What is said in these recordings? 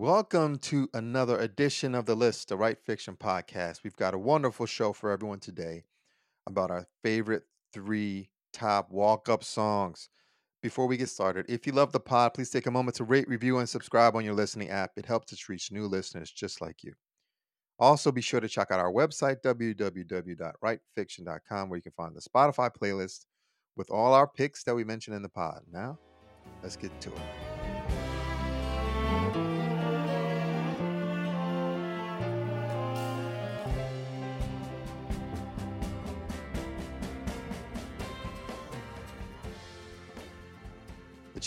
Welcome to another edition of The List, the Right Fiction podcast. We've got a wonderful show for everyone today about our favorite three top walk up songs. Before we get started, if you love the pod, please take a moment to rate, review, and subscribe on your listening app. It helps us reach new listeners just like you. Also, be sure to check out our website, www.rightfiction.com, where you can find the Spotify playlist with all our picks that we mentioned in the pod. Now, let's get to it.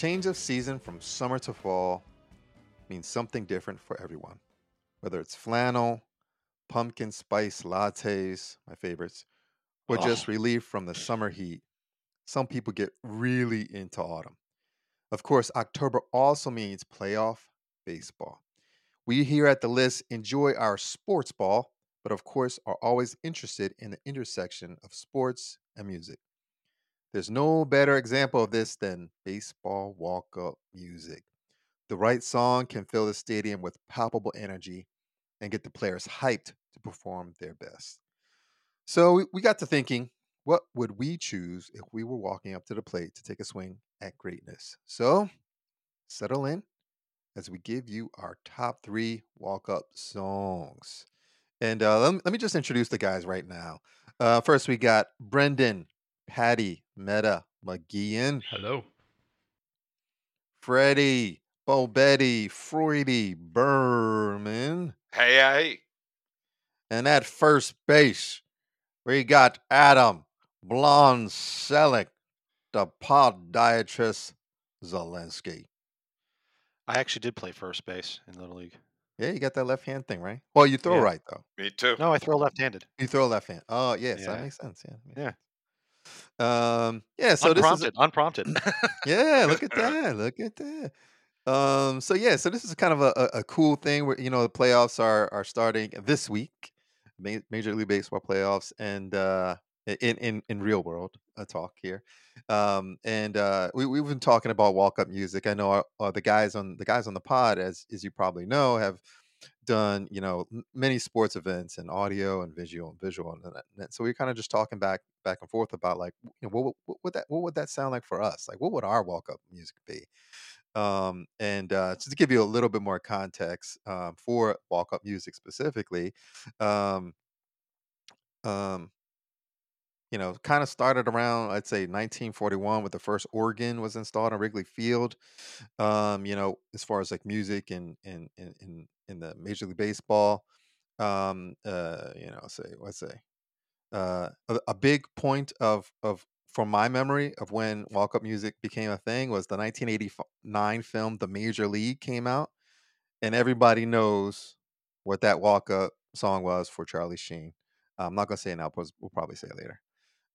Change of season from summer to fall means something different for everyone. Whether it's flannel, pumpkin spice lattes, my favorites, or just Oh, relief from the summer heat, some people get really into autumn. Of course, October also means playoff baseball. We here at the list enjoy our sports ball, but of course are always interested in the intersection of sports and music. There's no better example of this than baseball walk up music. The right song can fill the stadium with palpable energy and get the players hyped to perform their best. So we, got to thinking, what would we choose if we were walking up to the plate to take a swing at greatness? So settle in as we give you our top three walk up songs. And uh, let me just introduce the guys right now. Uh, first, we got Brendan, Patty, Meta, McGeehan, Hello. Freddie, Bobetti, Freudy, Berman. hey, hey. And at first base, we got Adam, Blonde Selleck, the podiatrist Zelensky. I actually did play first base in Little League. Yeah, you got that left hand thing, right? Well, you throw Yeah. right though. Me too. No, I throw left-handed. You throw left hand. Oh, yes, that makes sense. Yeah. makes Yeah. sense. Um. Yeah. So this is unprompted. Unprompted. yeah. Look at that. Look at that. Um. So yeah. So this is kind of a, a, cool thing where you know the playoffs are are starting this week, Ma- Major League Baseball playoffs, and uh, in in in real world a talk here. Um. And uh, we we've been talking about walk up music. I know our, uh, the guys on the guys on the pod, as as you probably know, have done you know many sports events and audio and visual and visual and, and so we're kind of just talking back back and forth about like you know what, what would that what would that sound like for us? Like what would our walk up music be? Um and uh just to give you a little bit more context um for walk up music specifically um um you know kind of started around i'd say 1941 with the first organ was installed on wrigley field um you know as far as like music and in in in, in the major league baseball um uh you know say let's say uh a, a big point of of from my memory of when walk up music became a thing was the 1989 film the major league came out and everybody knows what that walk up song was for charlie sheen. I'm not gonna say it now but we'll probably say it later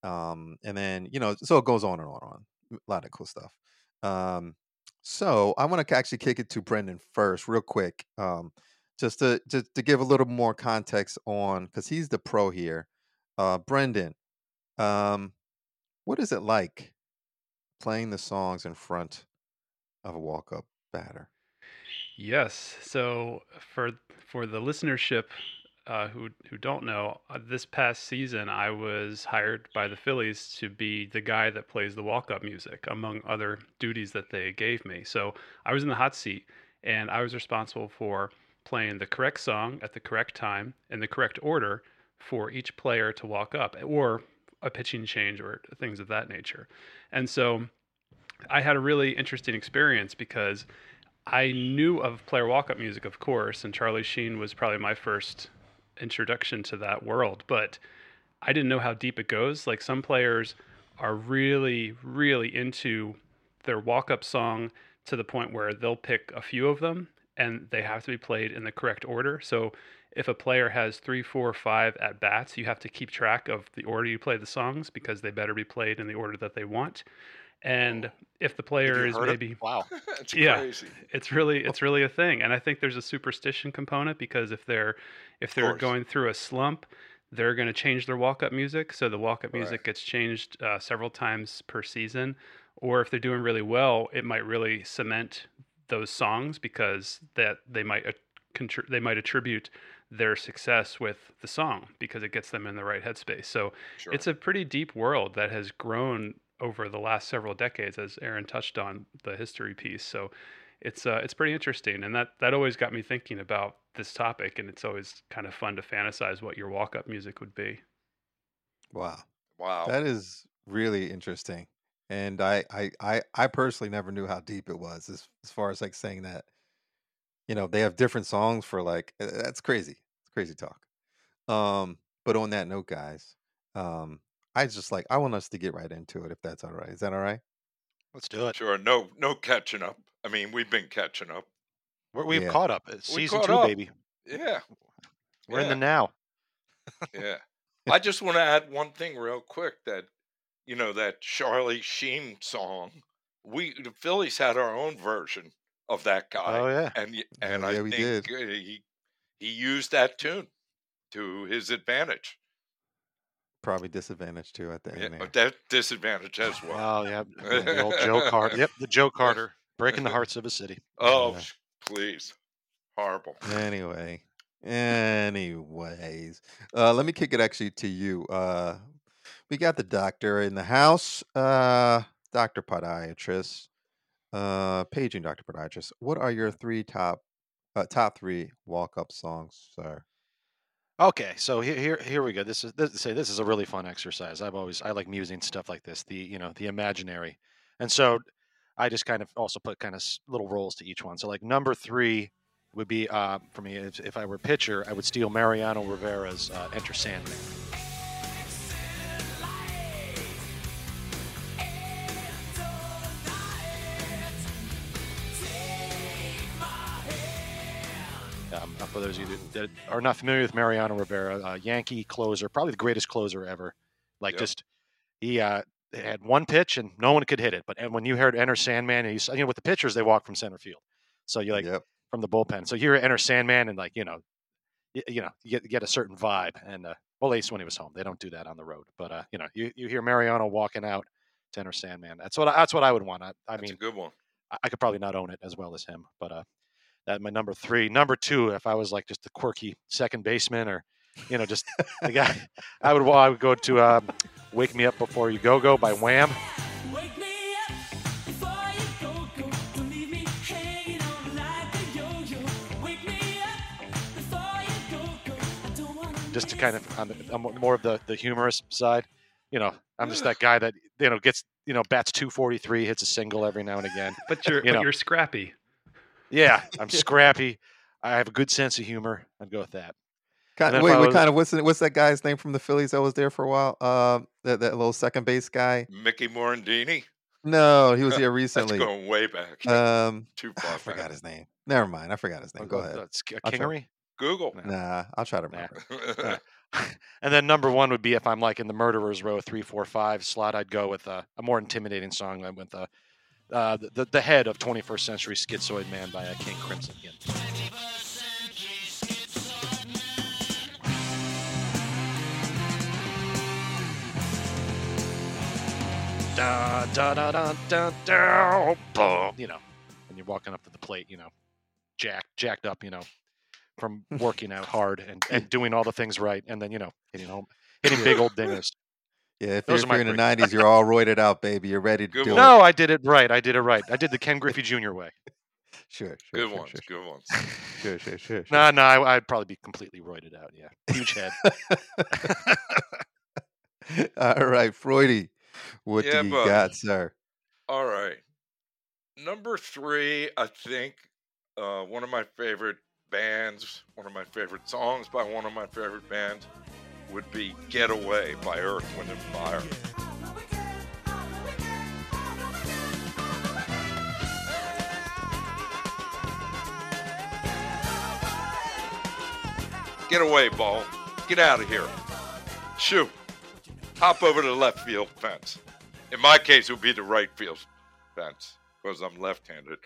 um and then you know so it goes on and on and on a lot of cool stuff um so i want to actually kick it to brendan first real quick um just to just to give a little more context on because he's the pro here uh brendan um what is it like playing the songs in front of a walk-up batter Yes. So for for the listenership uh, who who don't know, uh, this past season I was hired by the Phillies to be the guy that plays the walk-up music, among other duties that they gave me. So I was in the hot seat, and I was responsible for playing the correct song at the correct time in the correct order for each player to walk up, or a pitching change or things of that nature. And so I had a really interesting experience because I knew of player walk up music, of course, and Charlie Sheen was probably my first introduction to that world, but I didn't know how deep it goes. Like some players are really, really into their walk up song to the point where they'll pick a few of them and they have to be played in the correct order. So if a player has three, four, five at bats, you have to keep track of the order you play the songs because they better be played in the order that they want. And if the player is heard it? maybe Wow. That's Yeah. crazy. it's really it's really a thing and i think there's a superstition component because if they're if they're going through a slump they're going to change their walk-up music so the walk-up Right. music gets changed uh, several times per season or if they're doing really well it might really cement those songs because that they might uh, contr- they might attribute their success with the song because it gets them in the right headspace. So Sure. it's a pretty deep world that has grown over the last several decades, as Aaron touched on the history piece. So it's uh, it's pretty interesting, and that that always got me thinking about this topic, and it's always kind of fun to fantasize what your walk up music would be. Wow. wow. That is really interesting. And I, I, I, I personally never knew how deep it was as, as far as like saying that, you know, they have different songs for like, that's crazy. It's crazy talk. Um, but on that note, guys, um, I just like, I want us to get right into it if that's all right. Is that all right? Let's do it. Sure. No, no catching up. I mean, we've been catching up. We're, we've Yeah. caught up. It's We season caught two, up. baby. Yeah. We're in the now. Yeah. I just want to add one thing real quick that, you know, that Charlie Sheen song, we, the Phillies had our own version of that guy. Oh yeah. And, y- and Oh, I yeah, we think uh, he, he used that tune to his advantage. Probably disadvantage too at the Yeah, end there. that disadvantage as well. Oh yeah. The old Joe Carter. Yep, the Joe Carter breaking the hearts of a city. Oh, Yeah. please. Horrible. Anyway, anyways, uh, let me kick it actually to you. Uh, we got the doctor in the house, uh, Doctor Podiatrist, uh, paging Doctor Podiatrist. What are your three top, uh, top three walk up songs, sir? Okay, so here, here, here we go. This is this, say this is a really fun exercise. I've always I like musing stuff like this. The you know the imaginary, and so I just kind of also put kind of little roles to each one. So like number three would be uh, for me if, if I were pitcher, I would steal Mariano Rivera's uh, "Enter Sandman." For those of you that are not familiar with Mariano Rivera, uh, Yankee closer, probably the greatest closer ever. Like Yep. just he uh, had one pitch and no one could hit it. But when you heard Enter Sandman, and you, you know with the pitchers they walk from center field, so you're like yep. from the bullpen. So you hear Enter Sandman and like you know, you, you know you get you get a certain vibe. And uh, well, at least when he was home, they don't do that on the road. But uh, you know you, you hear Mariano walking out to Enter Sandman. That's what I, that's what I would want. I, I That's mean a good one. I- I could probably not own it as well as him, but uh, that my number three. Number two, if I was like just a quirky second baseman or, you know, just the guy, I would well, I would go to um, "Wake Me Up Before You Go Go" by Wham. Wake me up before you go go. Don't leave me hanging on like a yo-yo. Wake me up before you go go. I don't wanna Just to kind of, on the, I'm more of the the humorous side. You know, I'm just that guy that you know gets you know bats 243, hits a single every now and again. But you're You but know. you're scrappy. Yeah, I'm scrappy. I have a good sense of humor. I'd go with that. Kind wait, I wait, was- kind of. What's what's that guy's name from the Phillies that was there for a while? Um, that that little second base guy. Mickey Morandini. No, he was here That's recently. going way back. Um, Too far. I forgot back. his name. Never mind. I forgot his I'll name. go Go ahead. uh, Kingery. Google. No. Nah, I'll try to Nah. remember. and then number one would be if I'm like in the murderers row three, four, five slot, I'd go with uh, a more intimidating song. I went with uh, uh, the the head of 21st Century Schizoid Man by uh, King Crimson. Again. Da da da da da da. boom, You know, and you're walking up to the plate, you know, jacked jacked up, you know, from working out hard and, and doing all the things right, and then you know hitting home, hitting big old dingers. Yeah, if you're, if you're my in the '90s, you're all roided out, baby. You're ready to Good do one. it. No, I did it right. I did it right. I did the Ken Griffey Jr. way. Sure, sure, Good sure, ones. sure, Good ones. sure, sure, sure, sure. No, no, I, I'd probably be completely roided out. Yeah, huge head. all right, Freudy, what Yeah, do you buddy. got, sir? All right. Number three, I think uh, one of my favorite bands, one of my favorite songs by one of my favorite bands would be Get Away by Earth, Wind, and Fire. Get away, ball. Get out of here. Shoot. Hop over to the left field fence. In my case, it would be the right field fence because I'm left handed.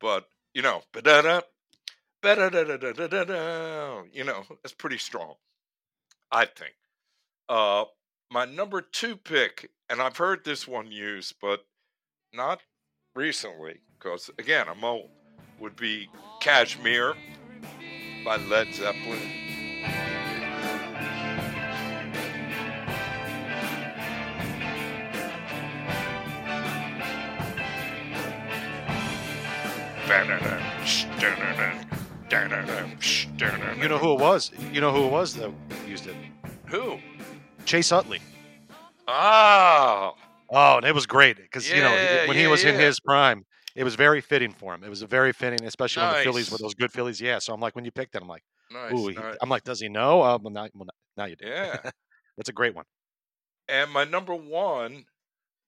But, you know, ba-da-da, ba-da-da-da-da-da-da, you know, that's pretty strong, I think. Uh, my number two pick, and I've heard this one used, but not recently because, again, I'm old. would be Kashmir by Led Zeppelin. You know who it was? You know who it was that used it? Who? Chase Utley. Ah, Oh, and it was great because you know Yeah, when he yeah, was in his prime, it was very fitting for him. It was a very fitting, especially when the Phillies were those good Phillies. Yeah, so I'm like, when you picked that, I'm like, nice. ooh, he- nice. I'm like, does he know? Uh, well, now, well, now you do. Yeah. That's a great one. And my number one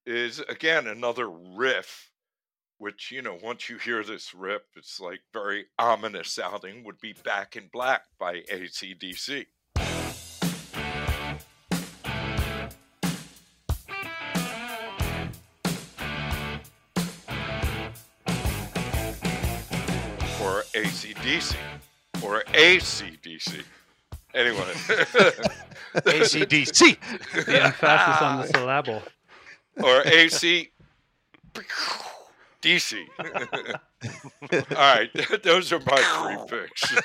is again another riff, which you know once you hear this riff, it's like very ominous sounding. Would be "Back in Black" by ACDC. ACDC. Or ACDC. Anyway. ACDC. The emphasis on the syllable. or AC DC. All right, those are my three picks.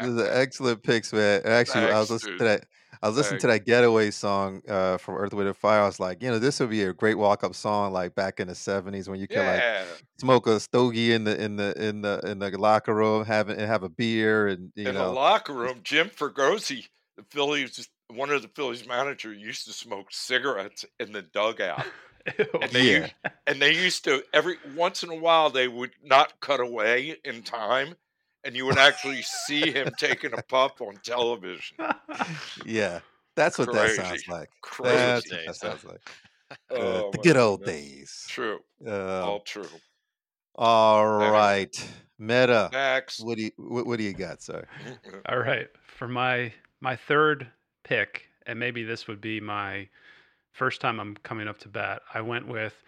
Those are excellent picks, man. And Actually, I was Thanks, listening dude. to that. I was listening to that Getaway song uh, from Earth, Wind, and Fire. I was like, you know, this would be a great walk-up song, like back in the '70s when you could like yeah, smoke a stogie in the in the in the in the locker room, have and have a beer, and you in the know, locker room, Jim Fregosi, the Phillies, one of the Phillies manager, used to smoke cigarettes in the dugout, and they Yeah. used, and they used to every once in a while they would not cut away in time, and you would actually see him taking a puff on television. yeah, that's what that sounds like. Crazy. That's what that sounds like. Uh, Oh, the good old goodness. days. True, Um, all true. All right, Meta. Next. What do you what, what do you got, sir? All right, for my my third pick, and maybe this would be my first time I'm coming up to bat. I went with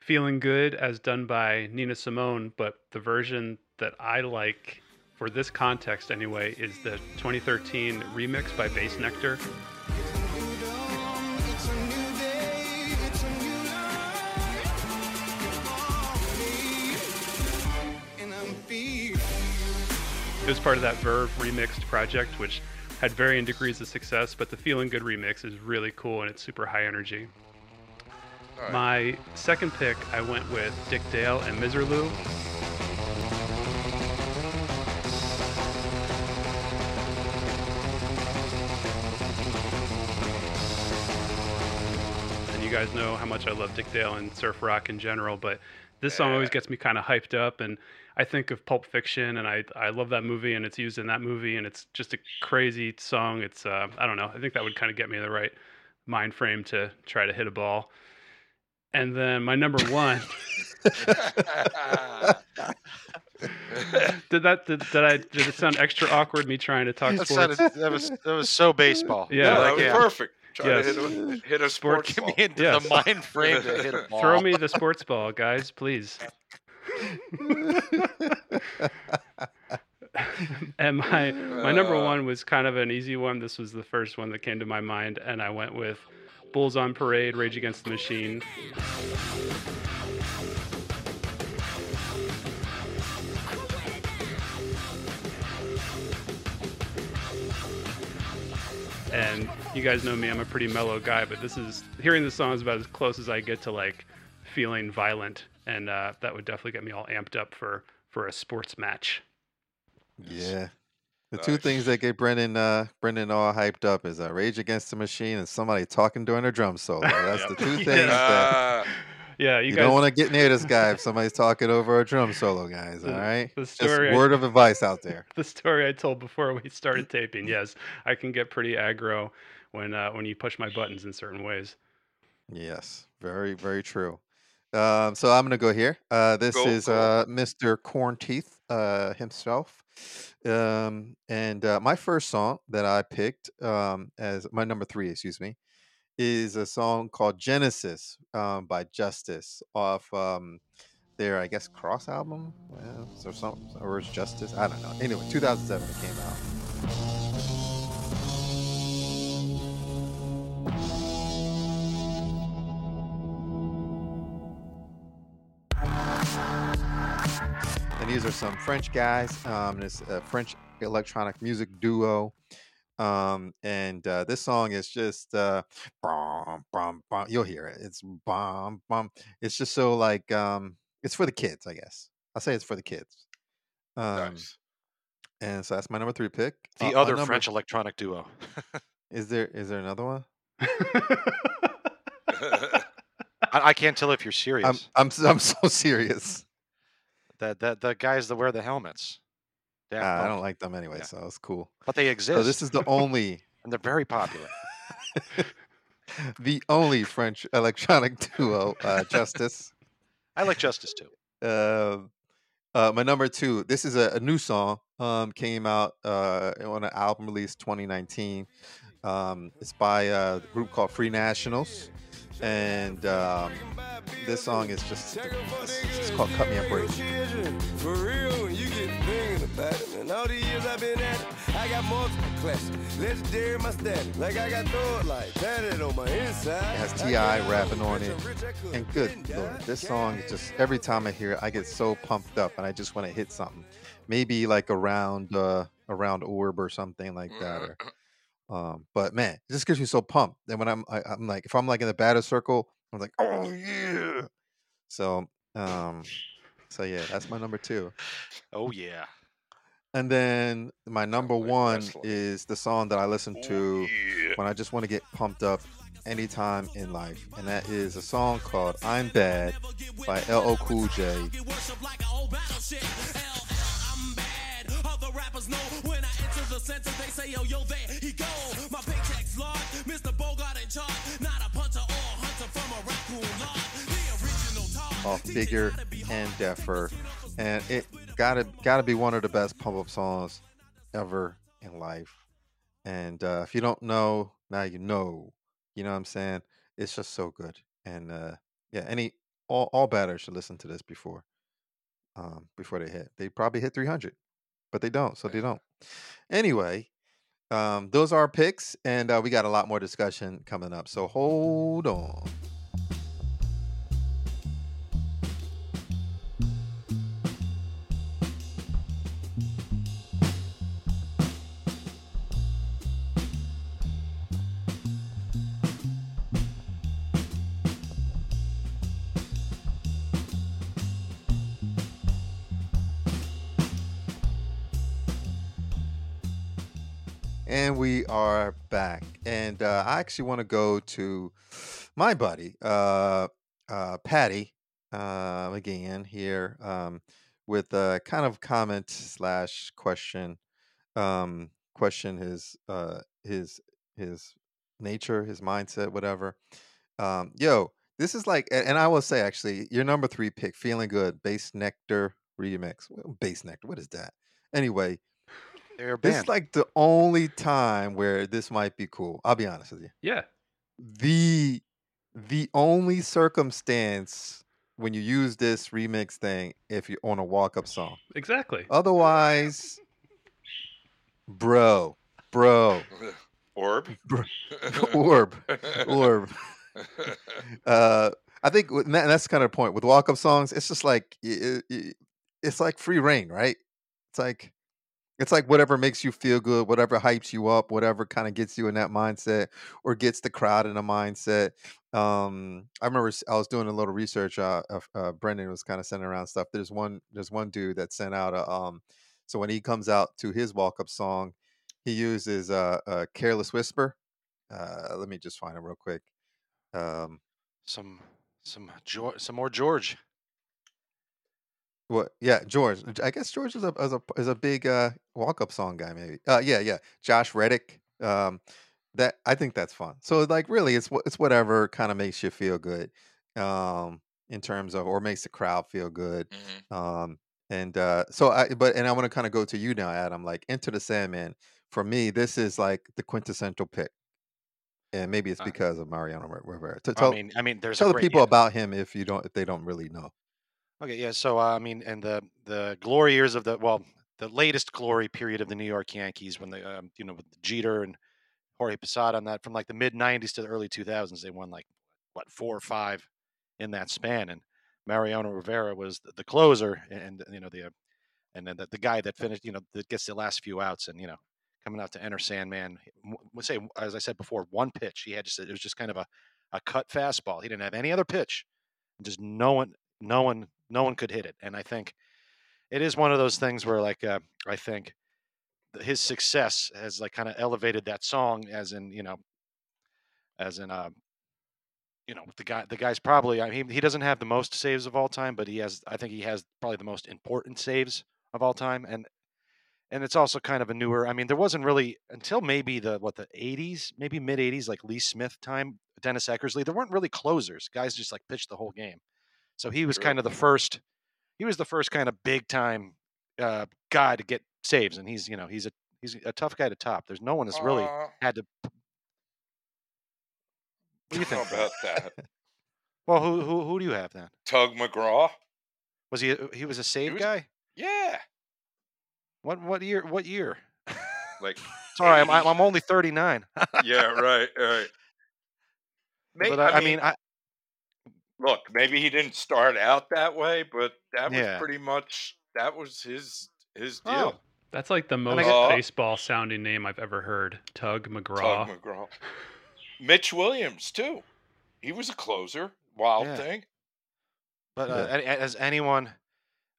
"Feeling Good" as done by Nina Simone, but the version that I like for this context anyway is the 2013 remix by Bassnectar. It was part of that Verve remixed project, which had varying degrees of success, but the Feeling Good remix is really cool and it's super high energy. Right. My second pick, I went with Dick Dale and Miserlou. Guys know how much I love Dick Dale and surf rock in general, but this song always gets me kind of hyped up. And I think of Pulp Fiction, and I, I love that movie, and it's used in that movie, and it's just a crazy song. It's, uh, I don't know, I think that would kind of get me in the right mind frame to try to hit a ball. And then my number one. did that did, did I did it sound extra awkward me trying to talk That, sports? sounded, that was that was so baseball. Yeah, yeah, like, that was yeah. perfect. Try Yes. to hit a, hit a sports Get me into Yes. the mind frame to hit a ball. Throw me the sports ball, guys, please. and my my number Uh. one was kind of an easy one. This was the first one that came to my mind, and I went with Bulls on Parade, Rage Against the Machine. And you guys know me, I'm a pretty mellow guy, but this is hearing the song is about as close as I get to like feeling violent, and uh, that would definitely get me all amped up for for a sports match. Yeah. The two Nice. things that get Brendan uh Brendan all hyped up is uh, Rage Against the Machine and somebody talking during a drum solo. That's the two Yeah. things that Ah, Yeah, you, you, guys. don't want to get near this guy if somebody's talking over a drum solo, guys. All right. the Just story I- word of advice out there. the story I told before we started taping. Yes, I can get pretty aggro when uh, when you push my buttons in certain ways. Yes, very, very true. Um, so I'm gonna go here. Uh, this Go, is go. uh, Mr. Corn Teeth uh, himself, um, and uh, my first song that I picked um, as my number three, excuse me, is a song called Genesis um, by Justice off um, their, I guess, Cross album, uh, or something, or is Justice? I don't know. Anyway, 2007 it came out. And these are some French guys. Um, it's a French electronic music duo. Um, and uh, this song is just uh, bum, bum, bum. you'll hear it. It's bum, bum. It's just so like um, it's for the kids, I guess. I'll say it's for the kids. Um, nice. and so that's my number three pick. The Uh, other number- French electronic duo. is there is there another one? I, I can't tell if you're serious. I'm I'm I'm so serious. the, the the guys that wear the helmets. Daft Ah, I Punk. don't like them anyway, Yeah. so it's cool. but they exist. So this is the only and they're very popular. the only French electronic duo, uh, Justice. I like Justice too. Uh, uh, my number two. This is a, a new song. Um, came out uh, on an album released 2019. Um, it's by a group called Free Nationals, and um, this song is just it's, it's called "Cut Me a Break." For real, when you get thinking about it, and all these years I've been at it, I got multiple classics. Legendary my status, like I got throw it like tatted on my inside. It has T.I. rapping on it, rich, I couldn't And good been lord, this song is just every time I hear it, I get so pumped up, and I just want to hit something. Maybe like around uh around orb or something like that, or um. But man, it just gets me so pumped. And when I'm I, I'm like, if I'm like in the batter circle, I'm like, oh yeah. So um, so yeah, that's my number two. Oh yeah. And then my number one wrestling. is the song that I listen Ooh, to yeah. when I just want to get pumped up anytime in life. And that is a song called I'm Bad by LL Cool J. Rappers know when I enter the center, they say, yo, yo, there he go. My paycheck's large, Mr. Bogart in charge. Not off Bigger and Deffer. And it gotta gotta be one of the best pump up songs ever in life. And uh, if you don't know, now you know. You know what I'm saying? It's just so good. And uh, yeah, any all all batters should listen to this before um, before they hit. They probably hit 300, but they don't, so they don't. Anyway, um, those are our picks, and uh, we got a lot more discussion coming up. So hold on. Are back. And uh, I actually want to go to my buddy, uh, uh, Patty uh, again here um, with a kind of comment slash question. Um, question his uh, his his nature, his mindset, whatever. Um, yo, this is like, and I will say actually, your number three pick, feeling good, Bassnectar remix. Bassnectar, what is that? Anyway, They're a this band. is like the only time where this might be cool. I'll be honest with you. Yeah. The the only circumstance when you use this remix thing if you're on a walk up song. Exactly. Otherwise, bro, bro, Orb. orb, orb. Uh, I think and that- that's kind of the point with walk up songs. It's just like i- i- it's like free reign, right? It's like it's like whatever makes you feel good, whatever hypes you up, whatever kind of gets you in that mindset or gets the crowd in a mindset. Um, I remember I was doing a little research. Uh, of- uh, Brendan was kind of sending around stuff. There's one, there's one dude that sent out a. Um, so when he comes out to his walk up song, he uses uh, a careless whisper. Uh, let me just find him real quick. Um, some some George, some more George. What? Yeah, George. I guess George is a is a is a big uh, walk up song guy. Maybe. Uh, yeah, yeah. Josh Reddick. Um, that I think that's fun. So like, really, it's it's whatever kind of makes you feel good. Um, in terms of or makes the crowd feel good. Mhm. Um, and uh, so I but and I want to kind of go to you now, Adam. Like, Into the Sandman. For me, this is like the quintessential pick. And maybe it's Uh, because of Mariano Rivera. To I tell mean, I mean, there's tell the people yeah. about him if you don't if they don't really know. Okay, yeah. So uh, I mean, and the the glory years of the well, the latest glory period of the New York Yankees when they, um, you know, with Jeter and Jorge Posada on that from like the mid '90s to the early 2000s, they won like what four or five in that span, and Mariano Rivera was the, the closer, and you know the uh, and then the, the guy that finished, you know, that gets the last few outs, and you know, coming out to enter Sandman. We say, as I said before, one pitch. He had just it was just kind of a a cut fastball. He didn't have any other pitch. Just no one, no one, no one could hit it. And I think it is one of those things where, like, uh, I think his success has like kind of elevated that song, as in, you know, as in, uh, you know, the guy, the guy's probably. I mean, he doesn't have the most saves of all time, but he has. I think he has probably the most important saves of all time, and and it's also kind of a newer. I mean, there wasn't really until maybe the what the '80s, maybe mid '80s, like Lee Smith time, Dennis Eckersley. There weren't really closers. Guys just like pitched the whole game. So he was True. kind of the first. He was the first kind of big time uh, guy to get saves, and he's you know he's a he's a tough guy to top. There's no one that's really Uh, had to. What do you think? about that? Well, who who who do you have then? Tug McGraw. Was he he was a save was- guy? Yeah, What what year? What year? like Sorry, I'm I'm only 39. yeah, right, right. But uh, I, mean, I, look, maybe he didn't start out that way, but that was Yeah. pretty much that was his his deal. Oh, That's like the most guess- baseball sounding name I've ever heard. Tug McGraw. Tug McGraw. Mitch Williams too. He was a closer. Wild Yeah. thing. But uh, Yeah. any- has anyone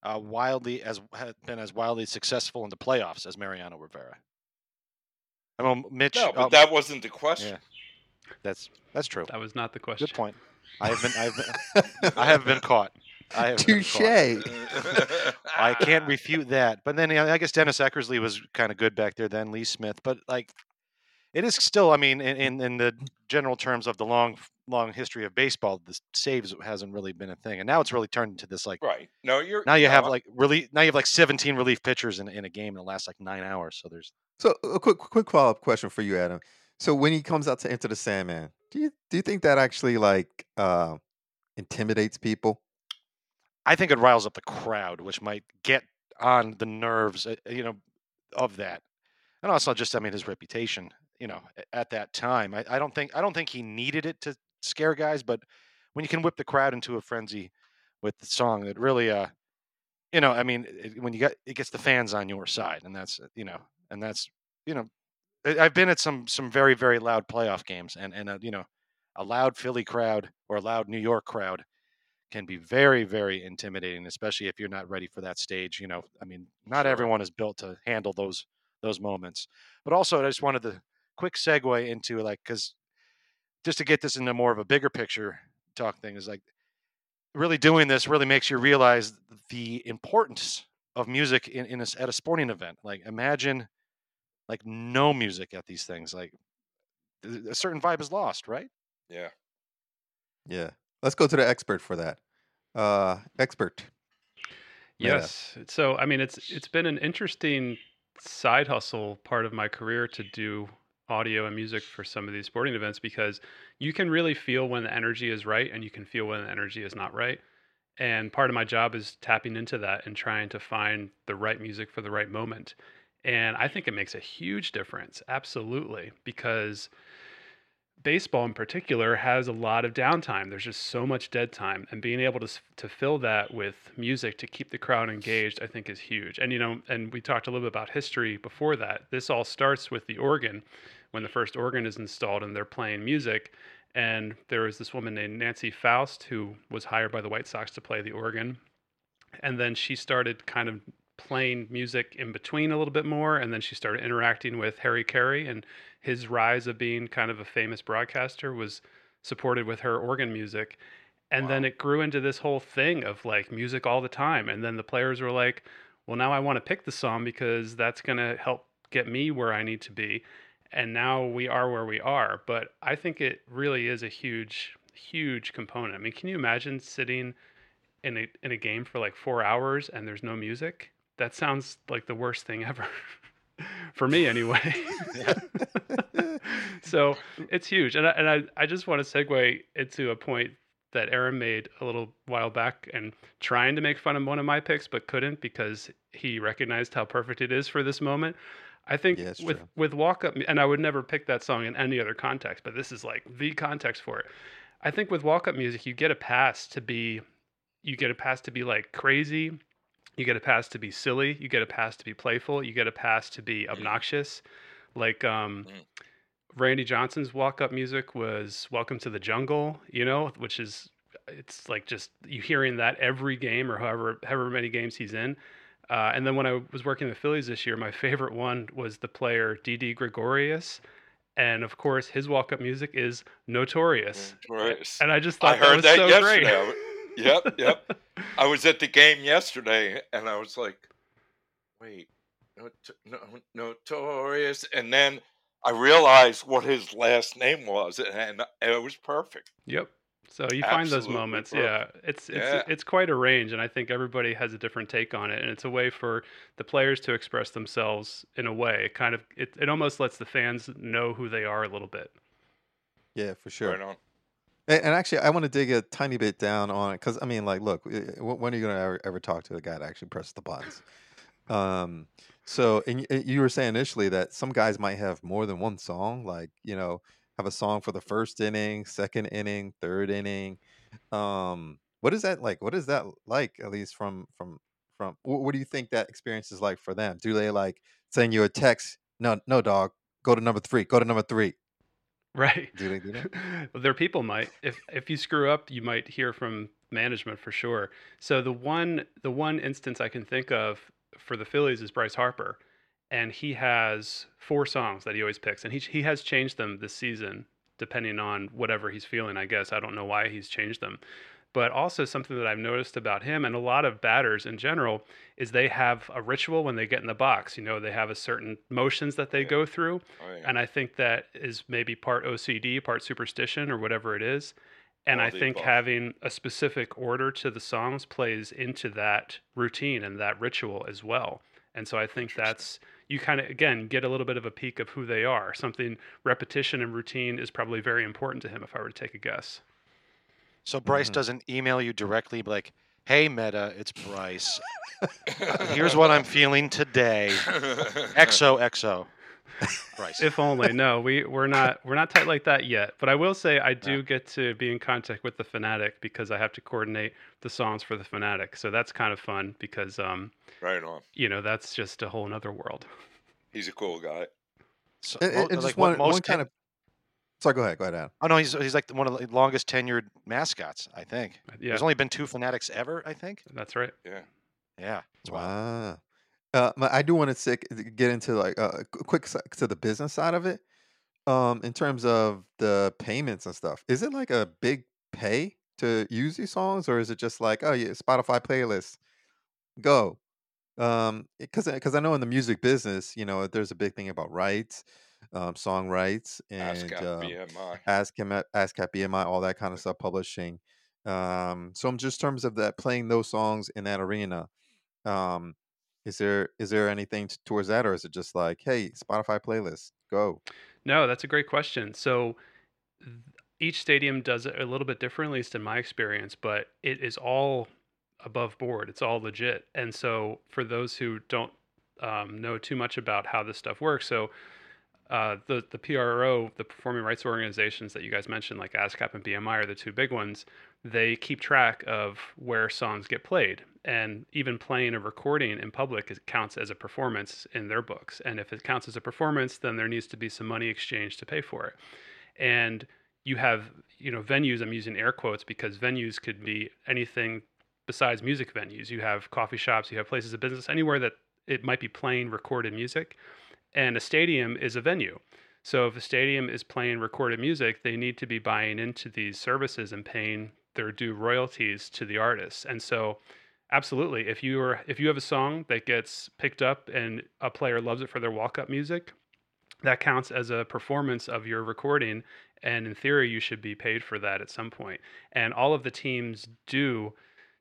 uh, wildly as had been as wildly successful in the playoffs as Mariano Rivera? I mean, Mitch. No, but um, that wasn't the question. that's that's true. That was not the question. Good point. I have been I've been, I have been caught. I have been Touche. caught. I can't refute that. But then yeah, I guess Dennis Eckersley was kind of good back there. Then Lee Smith, but like, it is still. I mean, in, in in the general terms of the long long history of baseball, the saves hasn't really been a thing, and now it's really turned into this like. Right. No, you're Now you no, have I- like really now you have like 17 relief pitchers in, in a game that lasts like nine hours. So there's So a quick quick follow up question for you, Adam. So when he comes out to enter the Sandman, do you do you think that actually like uh, intimidates people? I think it riles up the crowd, which might get on the nerves, uh, you know, of that, and also just I mean his reputation, you know, at that time. I, I don't think I don't think he needed it to scare guys, but when you can whip the crowd into a frenzy with the song, that really, uh, you know, I mean, it, when you got it gets the fans on your side, and that's uh, you know, and that's you know, I've been at some some very very loud playoff games, and and uh, you know, a loud Philly crowd or a loud New York crowd can be very very intimidating especially if you're not ready for that stage you know? I mean not Sure. everyone is built to handle those those moments. But also i just wanted to quick segue into like because just to get this into more of a bigger picture talk thing is like really doing this really makes you realize the importance of music in, in a at a sporting event. Like imagine like no music at these things like a certain vibe is lost right yeah. Yeah. Let's go to the expert for that. Uh, expert. Yeah. Yes. So I mean, it's it's been an interesting side hustle part of my career to do audio and music for some of these sporting events because you can really feel when the energy is right and you can feel when the energy is not right. And part of my job is tapping into that and trying to find the right music for the right moment. And I think it makes a huge difference, absolutely, because baseball in particular has a lot of downtime. There's just so much dead time, and being able to to fill that with music to keep the crowd engaged, I think, is huge. And you know, and we talked a little bit about history before that. This all starts with the organ, when the first organ is installed and they're playing music. And there was this woman named Nancy Faust who was hired by the White Sox to play the organ, and then she started kind of playing music in between a little bit more and then she started interacting with Harry Caray and his rise of being kind of a famous broadcaster was supported with her organ music. And then it grew into this whole thing of like music all the time and then the players were like well now I want to pick the song because that's going to help get me where I need to be. And now we are where we are but I think it really is a huge huge component. I mean can you imagine sitting in a in a game for like 4 hours and there's no music that sounds like the worst thing ever for me anyway. So it's huge. And I, and I, I just want to segue into a point that Aaron made a little while back and trying to make fun of one of my picks but couldn't because he recognized how perfect it is for this moment. I think Yeah, with true. with walk up and I would never pick that song in any other context but this is like the context for it. I think with walk up music you get a pass to be you get a pass to be like crazy You get a pass to be silly. You get a pass to be playful. You get a pass to be Mm. obnoxious. Like um, Mm. Randy Johnson's walk-up music was "Welcome to the Jungle," you know, which is it's like just you hearing that every game or however however many games he's in. Uh, and then when I was working the Phillies this year, my favorite one was the player Didi Gregorius, and of course his walk-up music is "Notorious." Notorious. And I just I thought that heard was that so yesterday. great. I w- Yep, yep. I was at the game yesterday, and I was like, "Wait, not, no, notorious," and then I realized what his last name was, and it was perfect. Yep. So you find those moments, perfect. yeah. It's it's Yeah. it's quite a range, and I think everybody has a different take on it, and it's a way for the players to express themselves in a way. It kind of it, it almost lets the fans know who they are a little bit. Yeah, for sure. Right on. And, and actually, I want to dig a tiny bit down on it because I mean, like, look, uh, when are you gonna ever, ever talk to a guy that actually presses the buttons? Um, so, and y- you were saying initially that some guys might have more than one song, like you know, have a song for the first inning, second inning, third inning. Um, what is that like? What is that like? At least from from from what do you think that experience is like for them? Do they like send you a text? No, no, dog. Go to number three. Go to number three. Right. Do they do that? Well, Their people might. If if you screw up, you might hear from management for sure. So the one the one instance I can think of for the Phillies is Bryce Harper, and he has four songs that he always picks, and he he has changed them this season depending on whatever he's feeling. I guess I don't know why he's changed them. But also something that I've noticed about him and a lot of batters in general is they have a ritual when they get in the box. You know, they have a certain motions that they Yeah. go through. Oh, yeah. And I think that is maybe part OCD, part superstition, or whatever it is. And All I think above. having a specific order to the songs plays into that routine and that ritual as well. And so I think that's you kind of again get a little bit of a peek of who they are. Something repetition and routine is probably very important to him. If I were to take a guess. So Bryce Mhm. doesn't email you directly, be like, "Hey Meta, it's Bryce. Here's what I'm feeling today." XOXO. Bryce. If only. No, we we're not we're not tight like that yet. But I will say I do Yeah. get to be in contact with the Phanatic because I have to coordinate the songs for the Phanatic. So that's kind of fun because um right on. you know that's just a whole nother world. He's a cool guy. So, And, mo- and just like what one, most one kind of. Sorry, go ahead. Go ahead, Adam. Oh no, he's he's like one of the longest tenured mascots. I think. Yeah, There's only been two Phanatics ever. I think. that's right. Yeah. Yeah. That's. Wow. Uh, but I do want to say, get into like uh, a quick to the business side of it. Um, in terms of the payments and stuff, is it like a big pay to use these songs, or is it just like, oh yeah, Spotify playlist, go? Um, because because I know in the music business, you know, there's a big thing about rights, um, song rights, and ASCAP um, BMI. ASCAP, ASCAP BMI, all that kind of stuff, publishing. Um, so I'm just terms of that playing those songs in that arena. Um, is there is there anything t- towards that, or is it just like, hey, Spotify playlist, go? No, that's a great question. So th- each stadium does it a little bit differently, at least in my experience, but it is all above board. It's all legit. And so for those who don't um, know too much about how this stuff works, so uh, the the PRO, the performing rights organizations that you guys mentioned, like ASCAP and BMI, are the two big ones. They keep track of where songs get played, and even playing a recording in public is, counts as a performance in their books. And if it counts as a performance, then there needs to be some money exchanged to pay for it. And you have, you know, venues. I'm using air quotes because venues could be anything besides music venues. You have coffee shops, you have places of business, anywhere that it might be playing recorded music and a stadium is a venue. So if a stadium is playing recorded music, they need to be buying into these services and paying their due royalties to the artists. And so absolutely, if you are if you have a song that gets picked up and a player loves it for their walk-up music, that counts as a performance of your recording and in theory you should be paid for that at some point. And all of the teams do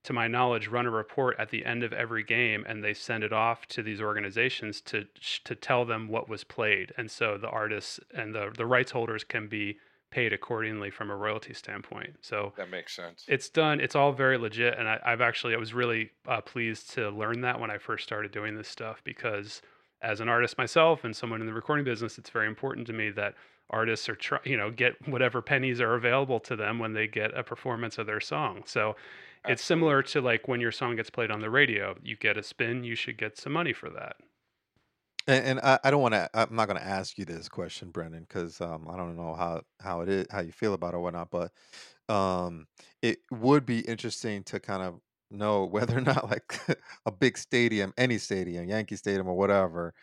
to my knowledge, run a report at the end of every game, and they send it off to these organizations to to tell them what was played, and so the artists and the the rights holders can be paid accordingly from a royalty standpoint. So That makes sense. it's done. It's all very legit, and I, I've actually I was really uh, pleased to learn that when I first started doing this stuff because as an artist myself and someone in the recording business, it's very important to me that artists are try, you know get whatever pennies are available to them when they get a performance of their song. So it's similar to like when your song gets played on the radio. You get a spin, you should get some money for that. And, and I, I don't want to. I'm not going to ask you this question, Brendan, because um, I don't know how how it is, how you feel about it or whatnot. But um, it would be interesting to kind of know whether or not like a big stadium, any stadium, Yankee Stadium or whatever,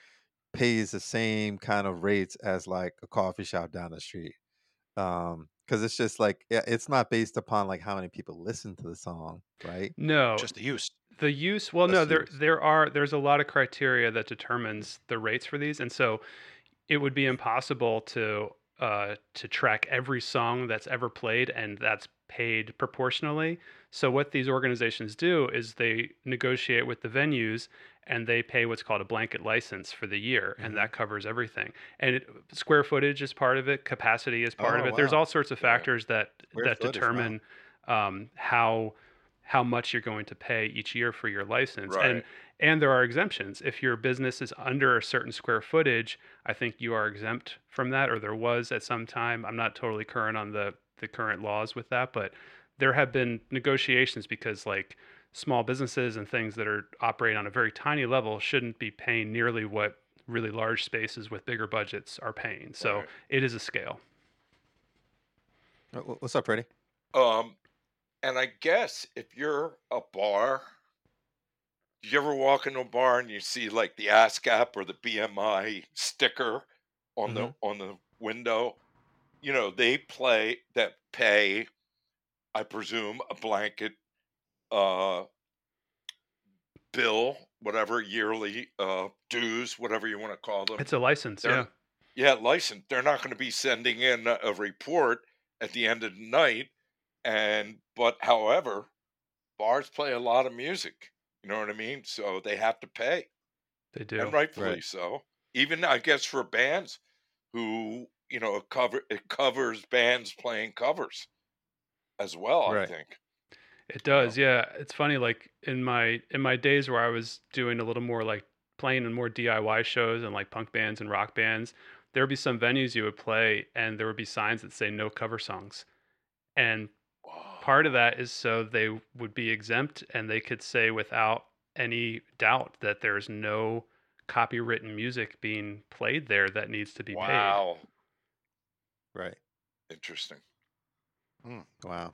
pays the same kind of rates as like a coffee shop down the street. Um, because it's just like yeah, it's not based upon like how many people listen to the song, right? No, Just the use. The use, well, That's no, the there use. there are there's a lot of criteria that determines the rates for these, and so it would be impossible to uh, to track every song that's ever played and that's paid proportionally. So what these organizations do is they negotiate with the venues and they pay what's called a blanket license for the year, Mhm. and that covers everything. And it, square footage is part of it, capacity is part of Oh, it. There's all sorts of Yeah. factors that Square that determine um, how how much you're going to pay each year for your license. And and there are exemptions. If your business is under a certain square footage, I think you are exempt from that, or there was at some time. I'm not totally current on the the current laws with that, but there have been negotiations because like small businesses and things that are operating on a very tiny level shouldn't be paying nearly what really large spaces with bigger budgets are paying. So Right. it is a scale. Uh, What's up, Freddie? Um, and I guess if you're a bar, you ever walk into a bar and you see like the ASCAP or the BMI sticker on the on the window? You know, they play that pay, I presume, a blanket uh bill, whatever yearly uh dues, whatever you want to call them. It's a license, They're- yeah. yeah, license. They're not going to be sending in a, a report at the end of the night. And, but however, bars play a lot of music. You know what I mean? So they have to pay, They do. and rightfully Right. so. Even, I guess, for bands who, you know, it, cover, it covers bands playing covers as well, Right. I think. It does, yeah. It's funny, like in my in my days where I was doing a little more like playing in more DIY shows and like punk bands and rock bands, there would be some venues you would play and there would be signs that say no cover songs. And part of that is so they would be exempt and they could say without any doubt that there's no copywritten music being played there that needs to be paid. Wow. Right. Interesting. Wow.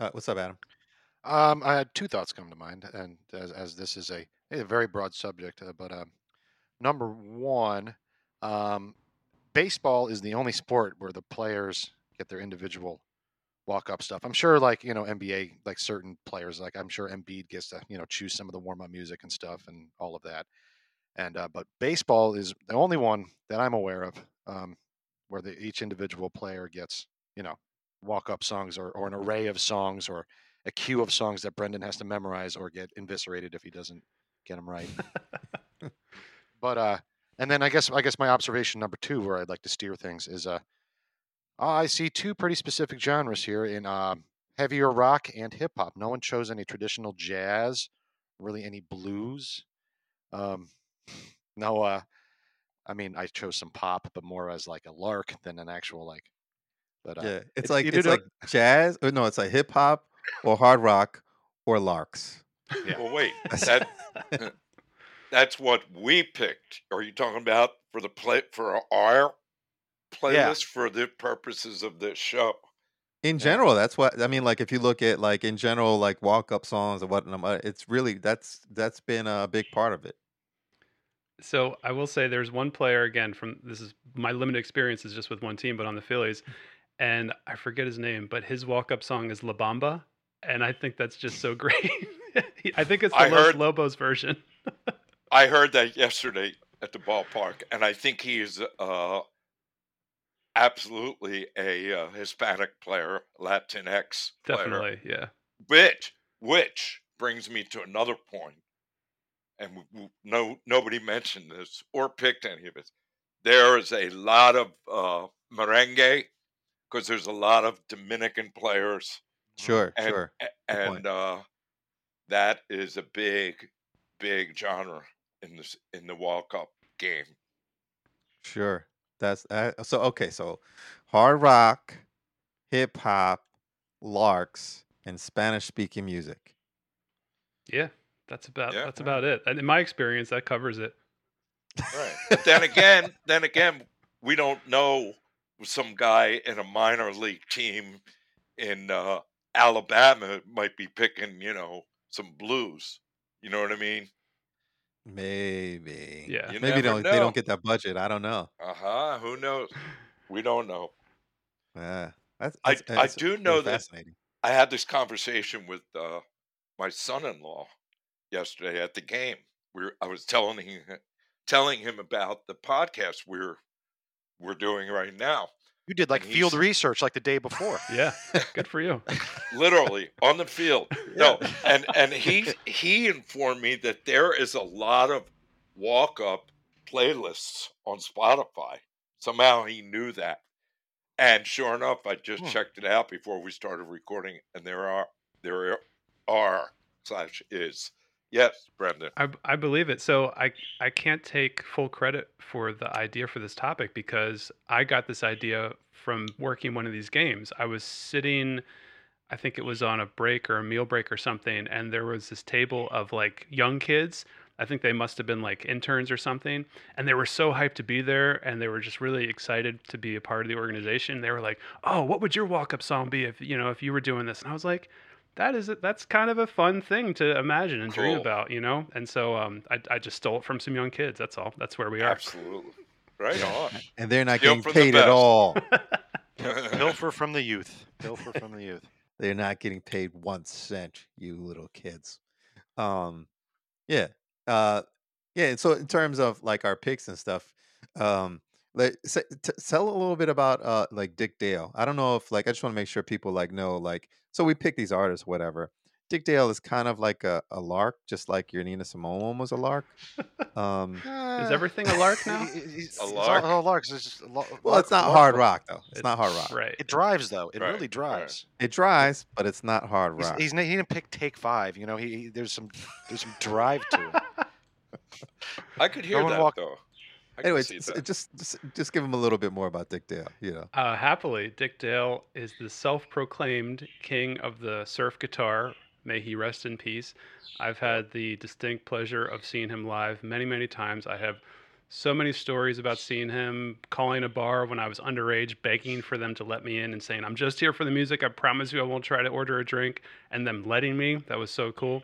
Uh, what's up, Adam? Um, I had two thoughts come to mind, and as, as this is a, a very broad subject, uh, but um, number one, um, baseball is the only sport where the players get their individual walk-up stuff. I'm sure, like you know, NBA, like certain players, like I'm sure Embiid gets to you know choose some of the warm-up music and stuff and all of that. And uh, but baseball is the only one that I'm aware of um, where the, each individual player gets you know walk-up songs or, or an array of songs or a queue of songs that Brendan has to memorize or get eviscerated if he doesn't get them right. but uh, and then I guess I guess my observation number two, where I'd like to steer things, is uh, I see two pretty specific genres here in uh, heavier rock and hip hop. No one chose any traditional jazz, really any blues. Um, no, uh, I mean I chose some pop, but more as like a lark than an actual like. But uh, yeah, it's, it's- like it's do like jazz. Or no, it's like hip hop or hard rock or larks. Yeah. Well, wait. That, that's what we picked. Are you talking about for the play for our playlist for the purposes of this show? In general, that's what I mean. Like if you look at like in general, like walk up songs or whatnot, it's really that's that's been a big part of it. So I will say there's one player again from this is my limited experience is just with one team, but on the Phillies, and I forget his name, but his walk up song is La Bamba, and I think that's just so great. I think it's the I Los heard- Lobos version. I heard that yesterday at the ballpark, and I think he is uh, absolutely a uh, Hispanic player, Latinx player. Definitely, yeah. Which, which brings me to another point, and w- w- no nobody mentioned this or picked any of it. There is a lot of uh, merengue because there's a lot of Dominican players, Sure, and sure. a- Good point. and uh, that is a big, big genre in this in the World Cup game. Sure. That's uh, so okay. So hard rock, hip hop, larks, and Spanish speaking music. Yeah, that's about Yeah, that's yeah. about it. And in my experience, that covers it. Right. But then again, then again, we don't know some guy in a minor league team in uh, Alabama might be picking, you know, some blues. You know what I mean? Maybe. Yeah. You Maybe don't they don't get that budget. I don't know. Uh huh. Who knows? We don't know. Yeah. That's, I- that's- I do know that- I had this conversation with uh, my son-in-law yesterday at the game. We were, I was telling him telling him about the podcast we're we're doing right now. You did like And field research like the day before. Yeah, good for you. literally on the field. No, and and he he informed me that there is a lot of walk up playlists on Spotify. Somehow he knew that, and sure enough, I just Hmm. checked it out before we started recording, and there are there are slash is yes, Brendan. I, I believe it. So I I can't take full credit for the idea for this topic because I got this idea from working one of these games. I was sitting, I think it was on a break or a meal break or something, and there was this table of like young kids. I think they must have been like interns or something, and they were so hyped to be there, and they were just really excited to be a part of the organization. They were like, "Oh, what would your walk-up song be if you know if you were doing this?" And I was like, that is it. that's kind of a fun thing to imagine and dream about, you know. And so um, I, I just stole it from some young kids. That's all. That's where we are. Absolutely, right on. And they're not Steal getting paid at all. Pilfer from the youth. Pilfer from the youth. they're not getting paid one cent, you little kids. Um, yeah, uh, yeah. And so in terms of like our picks and stuff, um, like say, t- tell a little bit about uh like Dick Dale. I don't know if like I just want to make sure people like know like so we pick these artists, whatever. Dick Dale is kind of like a, a lark, just like your Nina Simone was a lark. Um, Is everything a lark now? It's A all- lark? all larks. It's just a lo- well, it's not lark- hard rock though. It's not hard rock. Right. It drives though. It Right, really right. drives. It drives but it's not hard He's, rock. he's, he didn't pick take five. You know, he, he there's some there's some drive to it. I could hear one that walk- though. I could Anyways, see s- that. just, just just give him a little bit more about Dick Dale. You know. Uh, happily, Dick Dale is the self-proclaimed king of the surf guitar. May he rest in peace. I've had the distinct pleasure of seeing him live many, many times. I have so many stories about seeing him calling a bar when I was underage, begging for them to let me in and saying, "I'm just here for the music. I promise you, I won't try to order a drink," and them letting me. That was so cool.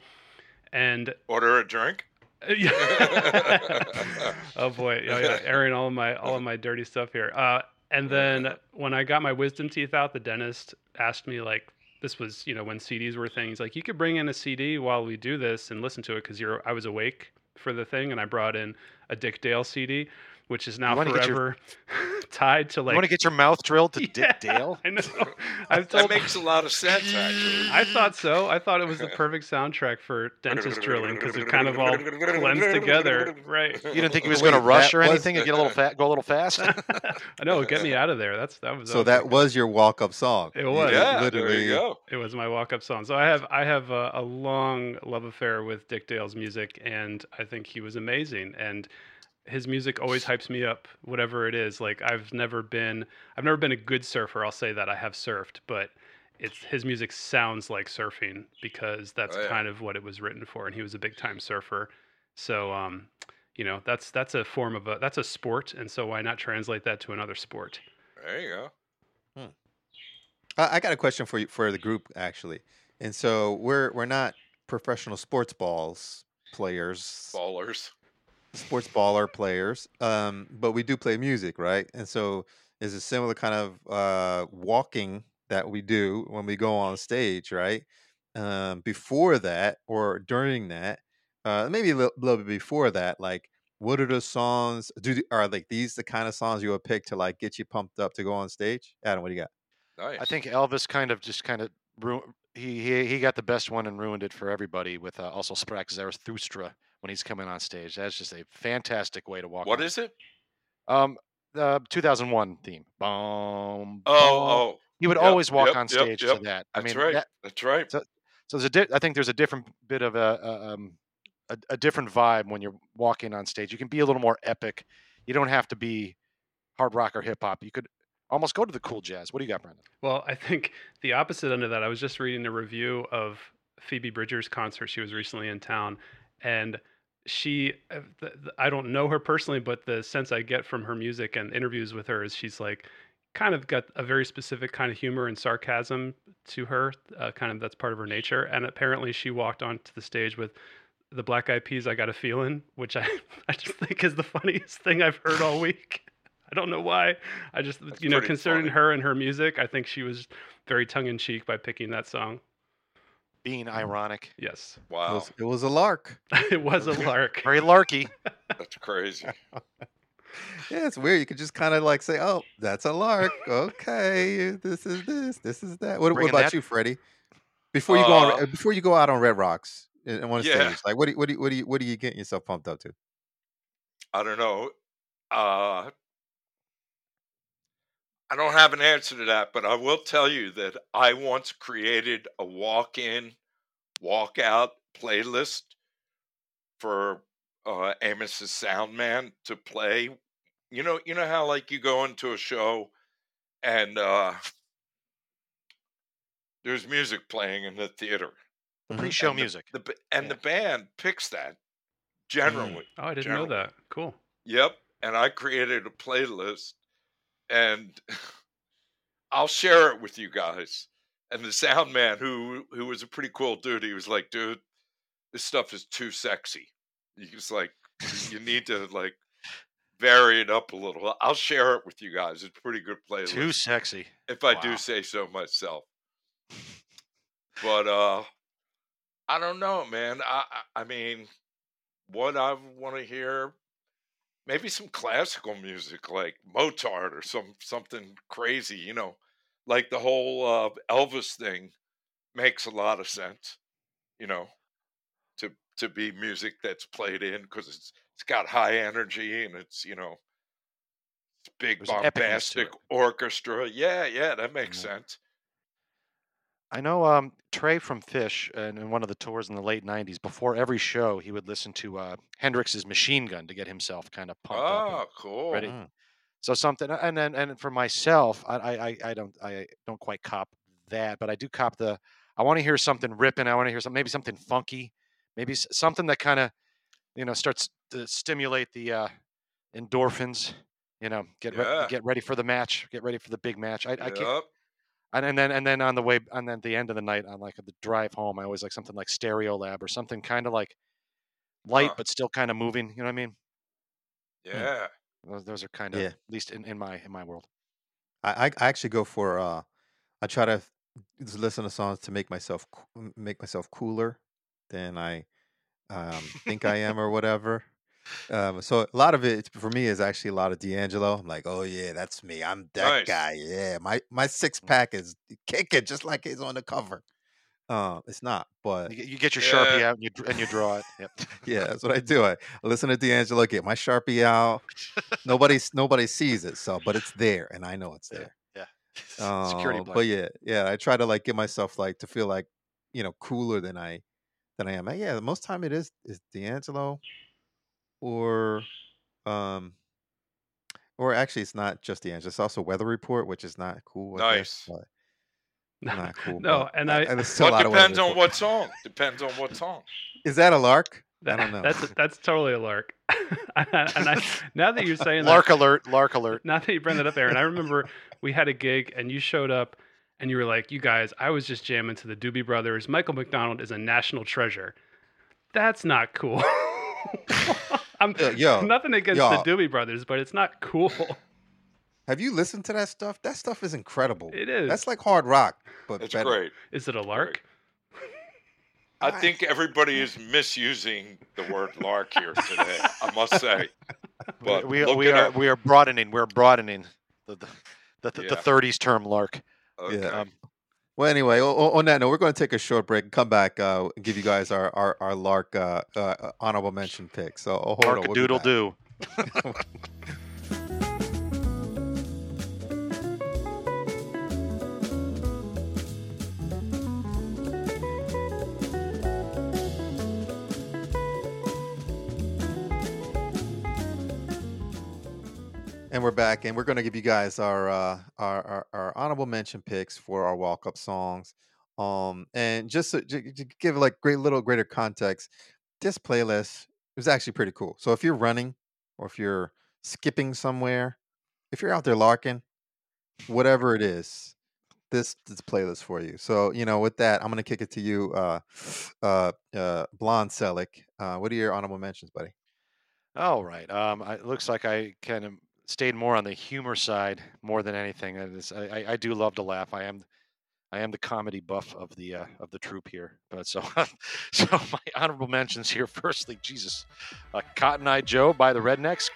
And Order a drink. oh boy, yeah, airing all of my all of my dirty stuff here. Uh, and then when I got my wisdom teeth out, the dentist asked me like, this was you know when CDs were things like you could bring in a CD while we do this and listen to it because you're I was awake for the thing, and I brought in a Dick Dale CD, which is now You wanna get your- forever tied to like. you want to get your mouth drilled to Yeah, Dick Dale? I know. I've that makes a lot of sense, actually. I thought so. I thought it was the perfect soundtrack for dentist drilling because it kind of all blends together, right? You didn't think he was going to rush or anything and get a little fat, go a little fast? I know. Get me out of there. That's that was. So that was your walk-up song. It was. yeah, there literally. you go. It was my walk-up song. So I have I have a, a long love affair with Dick Dale's music, and I think he was amazing. And his music always hypes me up, whatever it is. Like I've never been I've never been a good surfer. I'll say that I have surfed, but it's his music sounds like surfing because that's Oh, yeah. kind of what it was written for. And he was a big time surfer. So um, you know that's that's a form of a that's a sport, and so why not translate that to another sport? There you go. Uh, I got a question for you for the group actually, and so we're we're not professional sports balls players, Ballers. Sports baller players, um, but we do play music, right? And so is a similar kind of uh, walking that we do when we go on stage, right? Um, before that or during that, uh, maybe a little, little bit before that, like what are the songs? Do the- are like these the kind of songs you would pick to like get you pumped up to go on stage? Adam, what do you got? Nice. I think Elvis kind of just kind of ru- he, he he got the best one and ruined it for everybody with uh, also Sprach Zarathustra when he's coming on stage. That's just a fantastic way to walk. What on. is it? um the 2001 theme? Boom. Oh, oh, He would yep, always walk yep, on stage yep. to that. I that's mean, right. that- that's right. so there's a di- I think there's a different bit of a, a um a, a different vibe when you're walking on stage. You can be a little more epic. You don't have to be hard rock or hip hop. You could almost go to the cool jazz. What do you got, Brendan? Well, I think the opposite end of that. I was just reading a review of Phoebe Bridgers concert. She was recently in town, and she, uh, I don't know her personally, but the sense I get from her music and interviews with her is she's like kind of got a very specific kind of humor and sarcasm to her. Uh, kind of that's part of her nature. And apparently, she walked onto the stage with the Black Eyed Peas. I got a feeling, which I I just think is the funniest thing I've heard all week. I don't know why. I just That's you know, concerning funny. her and her music, I think she was very tongue in cheek by picking that song. Being ironic, Yes, It Wow, was, it was a lark. it was a lark. very larky. that's crazy. Yeah, it's weird. You could just kind of like say, "Oh, that's a lark." Okay, this is this, this is that. What, what about that- you, Freddie? Before you go on, Uh, uh, before you go out on Red Rocks and on Yeah. stage, like what do you, what do you, what do you, what are you getting yourself pumped up to? I don't know. Uh, I don't have an answer to that, but I will tell you that I once created a walk in, walk out playlist for uh, Amos's sound man to play. You know, you know how like you go into a show and uh, there's music playing in the theater. Pre-show And the- music. The, ba- and Yeah. the band picks that generally. Oh, I didn't General. know that. Cool. Yep. And I created a playlist and I'll share it with you guys. And the sound man who who was a pretty cool dude, he was like, dude, this stuff is too sexy. He's like, you need to like vary it up a little. I'll share it with you guys. It's a pretty good playlist. Too sexy. if I Wow. do say so myself. But uh I don't know, man. I I I mean, what I want to hear, maybe some classical music like Mozart or some something crazy, you know, like the whole uh, Elvis thing makes a lot of sense, you know, to to be music that's played in because it's it's got high energy and it's you know it's big There's an epicness to bombastic orchestra. Yeah, yeah, that makes Yeah. sense. I know um, Trey from Phish, and in one of the tours in the late '90s, before every show, he would listen to uh, Hendrix's Machine Gun to get himself kind of pumped up. and Oh, cool. ready. Mm. So something, and then and for myself, I, I I- I don't I don't quite cop that, but I do cop the. I want to hear something ripping. I want to hear some maybe something funky, maybe s- something that kind of, you know, starts to stimulate the uh, endorphins. You know, get re- Yeah. get ready for the match. Get ready for the big match. I, I can't. Yep. And, and then and then on the way and then at the end of the night on like the drive home, I always like something like Stereolab or something kind of like light Huh. but still kind of moving. You know what I mean? Yeah. Those, those are kind of Yeah. at least in, in my in my world. I, I I actually go for uh, I try to listen to songs to make myself make myself cooler than I um, think I am or whatever. Um, so a lot of it for me is actually a lot of D'Angelo. I'm like, oh yeah, that's me. I'm that Nice. guy. Yeah, my my six pack is kicking just like it's on the cover. Um, it's not, but You, get- you get your sharpie out and you and you draw it. Yep. yeah, that's what I do. I listen to D'Angelo, get my sharpie out. nobody nobody sees it, so but it's there, and I know it's there. Yeah. there. Security Um, but yeah, yeah, I try to like get myself like to feel like you know cooler than I than I am. Uh, Yeah, most time it is is D'Angelo, or um, or actually it's not just the D'Angelo. It's also Weather Report, which is not cool. I guess, Nice. but not cool. No, but and I- there's still a But lot of depends on what song. Depends on what song. is that a lark? That, I don't know. That's that's totally a lark. and I, now that you're saying that, Lark alert! Lark alert! now that you bring that up, Aaron, I remember we had a gig and you showed up and you were like, "You guys, I was just jamming to the Doobie Brothers. Michael McDonald is a national treasure." That's not cool. I'm Uh, yo, nothing against y'all. the Doobie Brothers, but it's not cool. Have you listened to that stuff? That stuff is incredible. It is. That's like hard rock, but It's better. great. Is it a lark? I I- think everybody is misusing the word lark here today. I must say. But we look we are up. we are broadening. We're broadening the the the, the, Yeah. the 30s term lark. Okay. Yeah. Um, Well, anyway, on that note, we're going to take a short break and come back uh, and give you guys our our, our Lark uh, uh, honorable mention pick. So oh, hold Lark a we'll doodle do. And we're back, and we're going to give you guys our, uh, our our our honorable mention picks for our walk up songs. Um, and just to, to give like great little greater context, this playlist is actually pretty cool. So if you're running or if you're skipping somewhere, if you're out there larking, whatever it is, this this playlist for you. So you know, with that, I'm gonna kick it to you, uh, uh, uh, Blonde Selick. Uh, what are your honorable mentions, buddy? All right. Um, it looks like I of stayed more on the humor side more than anything. I- I do love to laugh. I am, I am the comedy buff of the uh, of the troop here. But so, so my honorable mentions here. Firstly, Jesus, uh, Cotton Eye Joe by the Rednecks.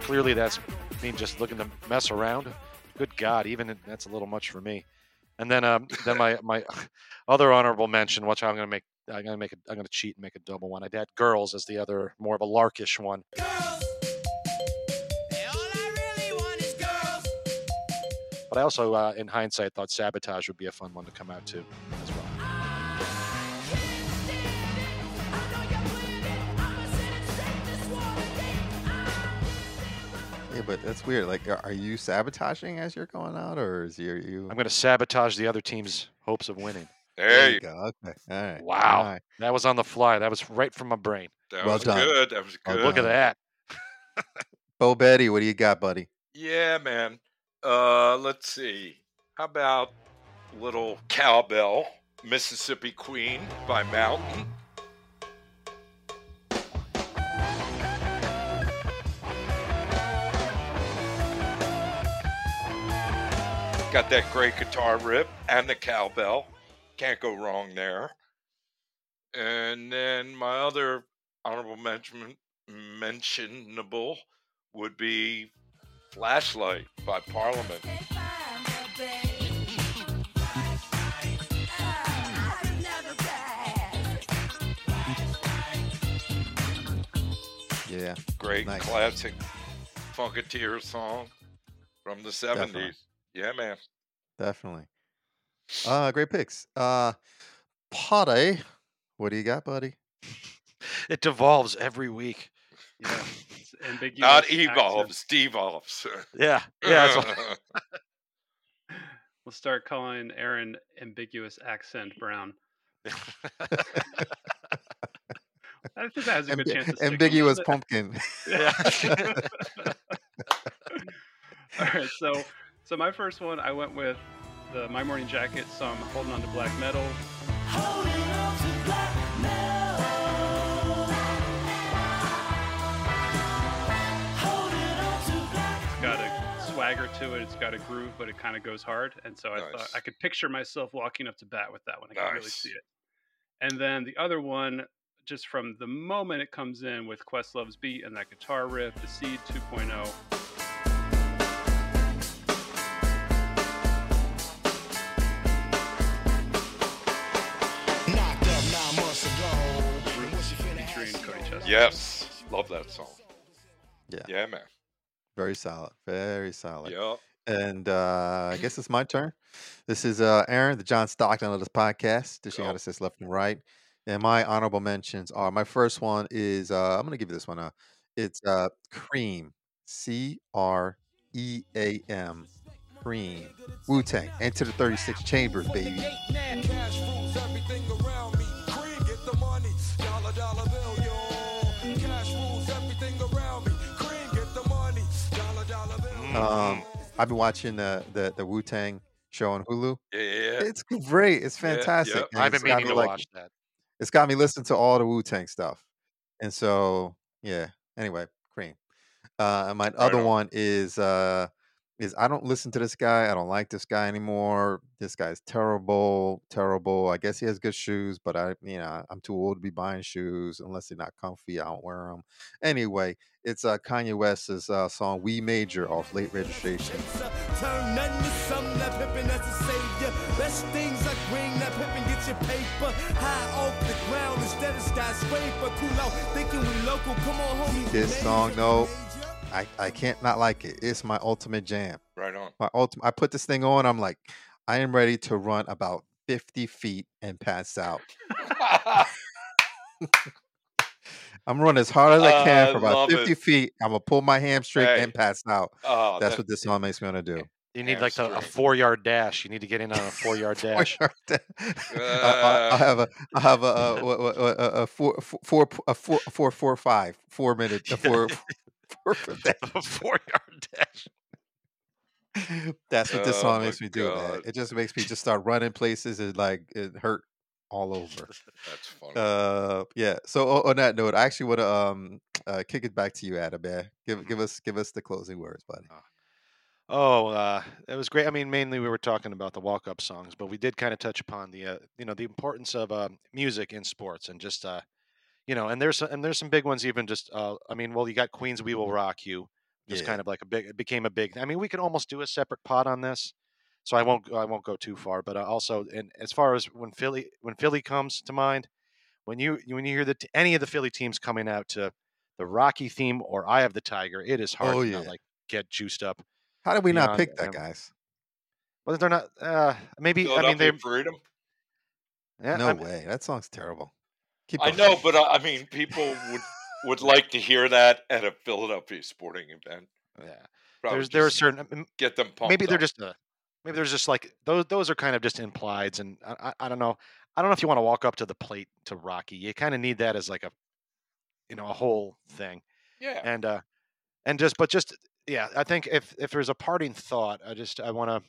Clearly, that's me just looking to mess around. Good God, even that's a little much for me. And then, um, then my my other honorable mention, which I'm gonna make, I'm gonna make, a, I'm gonna cheat and make a double one. I had girls as the other, more of a larkish one. Girls. But I also, uh, in hindsight, thought sabotage would be a fun one to come out to Yeah, but that's weird. Like, are are you sabotaging as you're going out, or is you you? I'm gonna sabotage the other team's hopes of winning. There you you go. Okay. All right. Wow. All right. That was on the fly. That was right from my brain. That Well was done. good. That was Well good. Look at that. Bo Betty, what do you got, buddy? Yeah, man. Uh, let's see. How about little cowbell, Mississippi Queen by Mountain? Got that great guitar rip and the cowbell. Can't go wrong there. And then my other honorable mention mentionable would be Flashlight by Parliament. Yeah, Great Nice. classic Funketeer song from the 70s. Definitely. Yeah, man. definitely. Uh, great picks. Uh, Potty, what do you got, buddy? It devolves every week. Yeah, it's ambiguous. Not accent. evolves, devolves. Yeah. Yeah. That's what, We'll start calling Aaron ambiguous accent Brown. I think that has a good Ambi- chance. Of ambiguous doesn't pumpkin. it? All right, so so my first one, I went with the My Morning Jacket song "Holding On to Black Metal." It's got a swagger to it. It's got a groove, but it kind of goes hard. And so I thought I could picture myself walking up to bat with that one. I could really see it. And then the other one, just from the moment it comes in with Questlove's beat and that guitar riff, the Seed oh, 2.0. yes. Love that song. Yeah. Yeah, man. Very solid. Very solid. Yeah. And uh, I guess it's my turn. This is uh, Aaron, the John Stockton of this podcast, dishing Go. out assists left and right. And my honorable mentions are my first one is uh, I'm going to give you this one. Uh, it's uh, Cream, C R E A M, Cream, Wu Tang, Enter the 36 Chambers, baby. Um, I've been watching the the, the Wu Tang show on Hulu. Yeah, yeah, yeah. It's great. It's Yeah, fantastic. yep. and I've been meaning me to like- watch that. it's got me listening to all the Wu Tang stuff. And so, yeah. Anyway, Cream. Uh, and my other on. one is uh, is I don't listen to this guy. I don't like this guy anymore. This guy's terrible, terrible. I guess he has good shoes, but I, you know, I'm too old to be buying shoes unless they're not comfy. I don't wear them. Anyway, it's uh, Kanye West's uh, song "We Major" off Late Registration. Turn nothing to something that pimpin' that's a savior. Best things like that pimpin' get your paper. High off the ground instead of skyscraper. Cool out thinking we local. Come on, homie. This song, though, major. I, I can't not like it. It's my ultimate jam. Right on. my ultimate I put this thing on, I'm like, I am ready to run about 50 feet and pass out. I'm running as hard as I Uh, can for about 50 it. feet. I'm gonna pull my hamstring Hey. and pass out. Oh, That's that- what this song makes me want to do. You need like the, a four yard dash. You need to get in on a four yard dash. I, I, I have a I have a, a, a, a, a four four a four a four four five four minute a four four, four a four yard dash. That's what this Oh song makes me do, man. It just makes me just start running places and like it hurt all over. That's funny. Uh, yeah. So o- on that note, I actually want to um uh, kick it back to you, Adam. Man. Give give us give us the closing words, buddy. Oh, uh, it was great. I mean, mainly we were talking about the walk up songs, but we did kind of touch upon the, uh, you know, the importance of uh, music in sports and just, uh, you know, and there's some, and there's some big ones. Even just, uh, I mean, well, you got Queen's "We Will Rock You," just Yeah. kind of like a big, it became a big. I mean, we could almost do a separate pod on this, so I won't, I won't go too far. But uh, also, and as far as when Philly, when Philly comes to mind, when you when you hear that any of the Philly teams coming out to the Rocky theme or "Eye of the Tiger," it is hard Oh, to not like get juiced up. How did we not pick that, them. guys? Well, they're not. Uh, maybe I mean they. freedom. Yeah, no I- way. That song's terrible. Keep I know, but I, I mean, people would would like to hear that at a Philadelphia sporting event. Yeah, Probably there's there are certain. m- get them pumped. Maybe they're up. just. Uh, maybe there's just like those. Those are kind of just implieds, and I, I, I don't know. I don't know if you want to walk up to the plate to Rocky. You kind of need that as like a, you know, a whole thing, yeah. and uh, and just but just yeah. I think if if there's a parting thought, I just I want to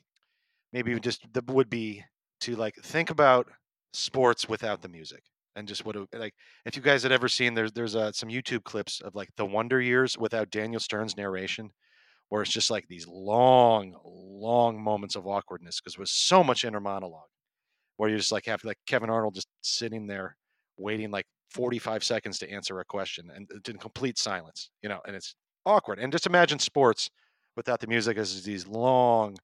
maybe just that would be to like think about sports without the music and just what it, like if you guys had ever seen there's there's uh, some YouTube clips of like the Wonder Years without Daniel Stern's narration where it's just like these long long moments of awkwardness because there's so much inner monologue where you just like have like Kevin Arnold just sitting there waiting like 45 seconds to answer a question and it's in complete silence you know and it's awkward and just imagine sports without the music as these long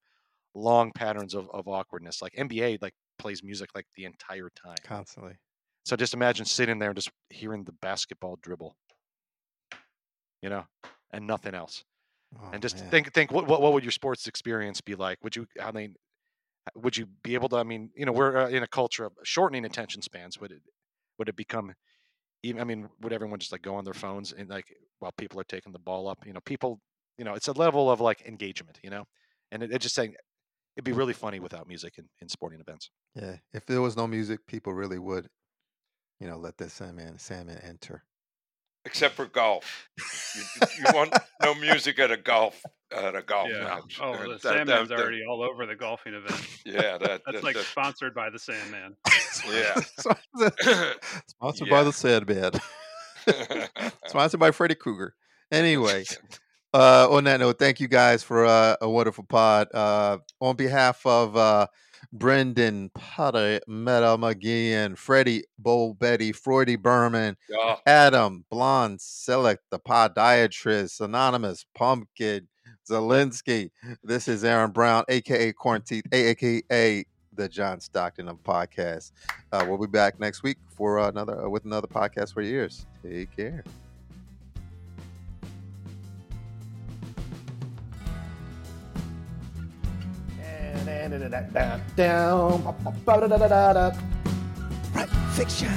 long patterns of, of awkwardness like nba like plays music like the entire time Constantly. So just imagine sitting there and just hearing the basketball dribble. You know and nothing else. Oh, and just man. think think what, what what would your sports experience be like? Would you i mean would you be able to i mean you know we're uh, in a culture of shortening attention spans would it would it become even i mean would everyone just like go on their phones and like while people are taking the ball up? You know people you know it's a level of like engagement you know? And it, it's just saying it'd be really funny without music in, in sporting events. Yeah. If there was no music, people really would, you know, let the Sandman Sandman enter. Except for golf. You, you want no music at a golf at a golf Yeah. match. Oh, the that- Sandman's that- that- already all over the golfing event. Yeah, that, That's that- like that- sponsored by the Sandman. Yeah. Sponsored- Sponsored by the Sandman. Sponsored by Freddy Krueger. Anyway, uh, on that note, thank you guys for uh, a wonderful pod. Uh, on behalf of uh, Brendan Potter, Meta McGeehan, Freddie Bo Betty, Freudy Berman, Yeah. Adam Blonde Select, the podiatrist, Anonymous Pumpkin, Zelensky. This is Aaron Brown, aka Corn Teeth, aka the John Stockton of podcast. Uh, we'll be back next week for another uh, with another podcast for your ears. Take care. Right fiction.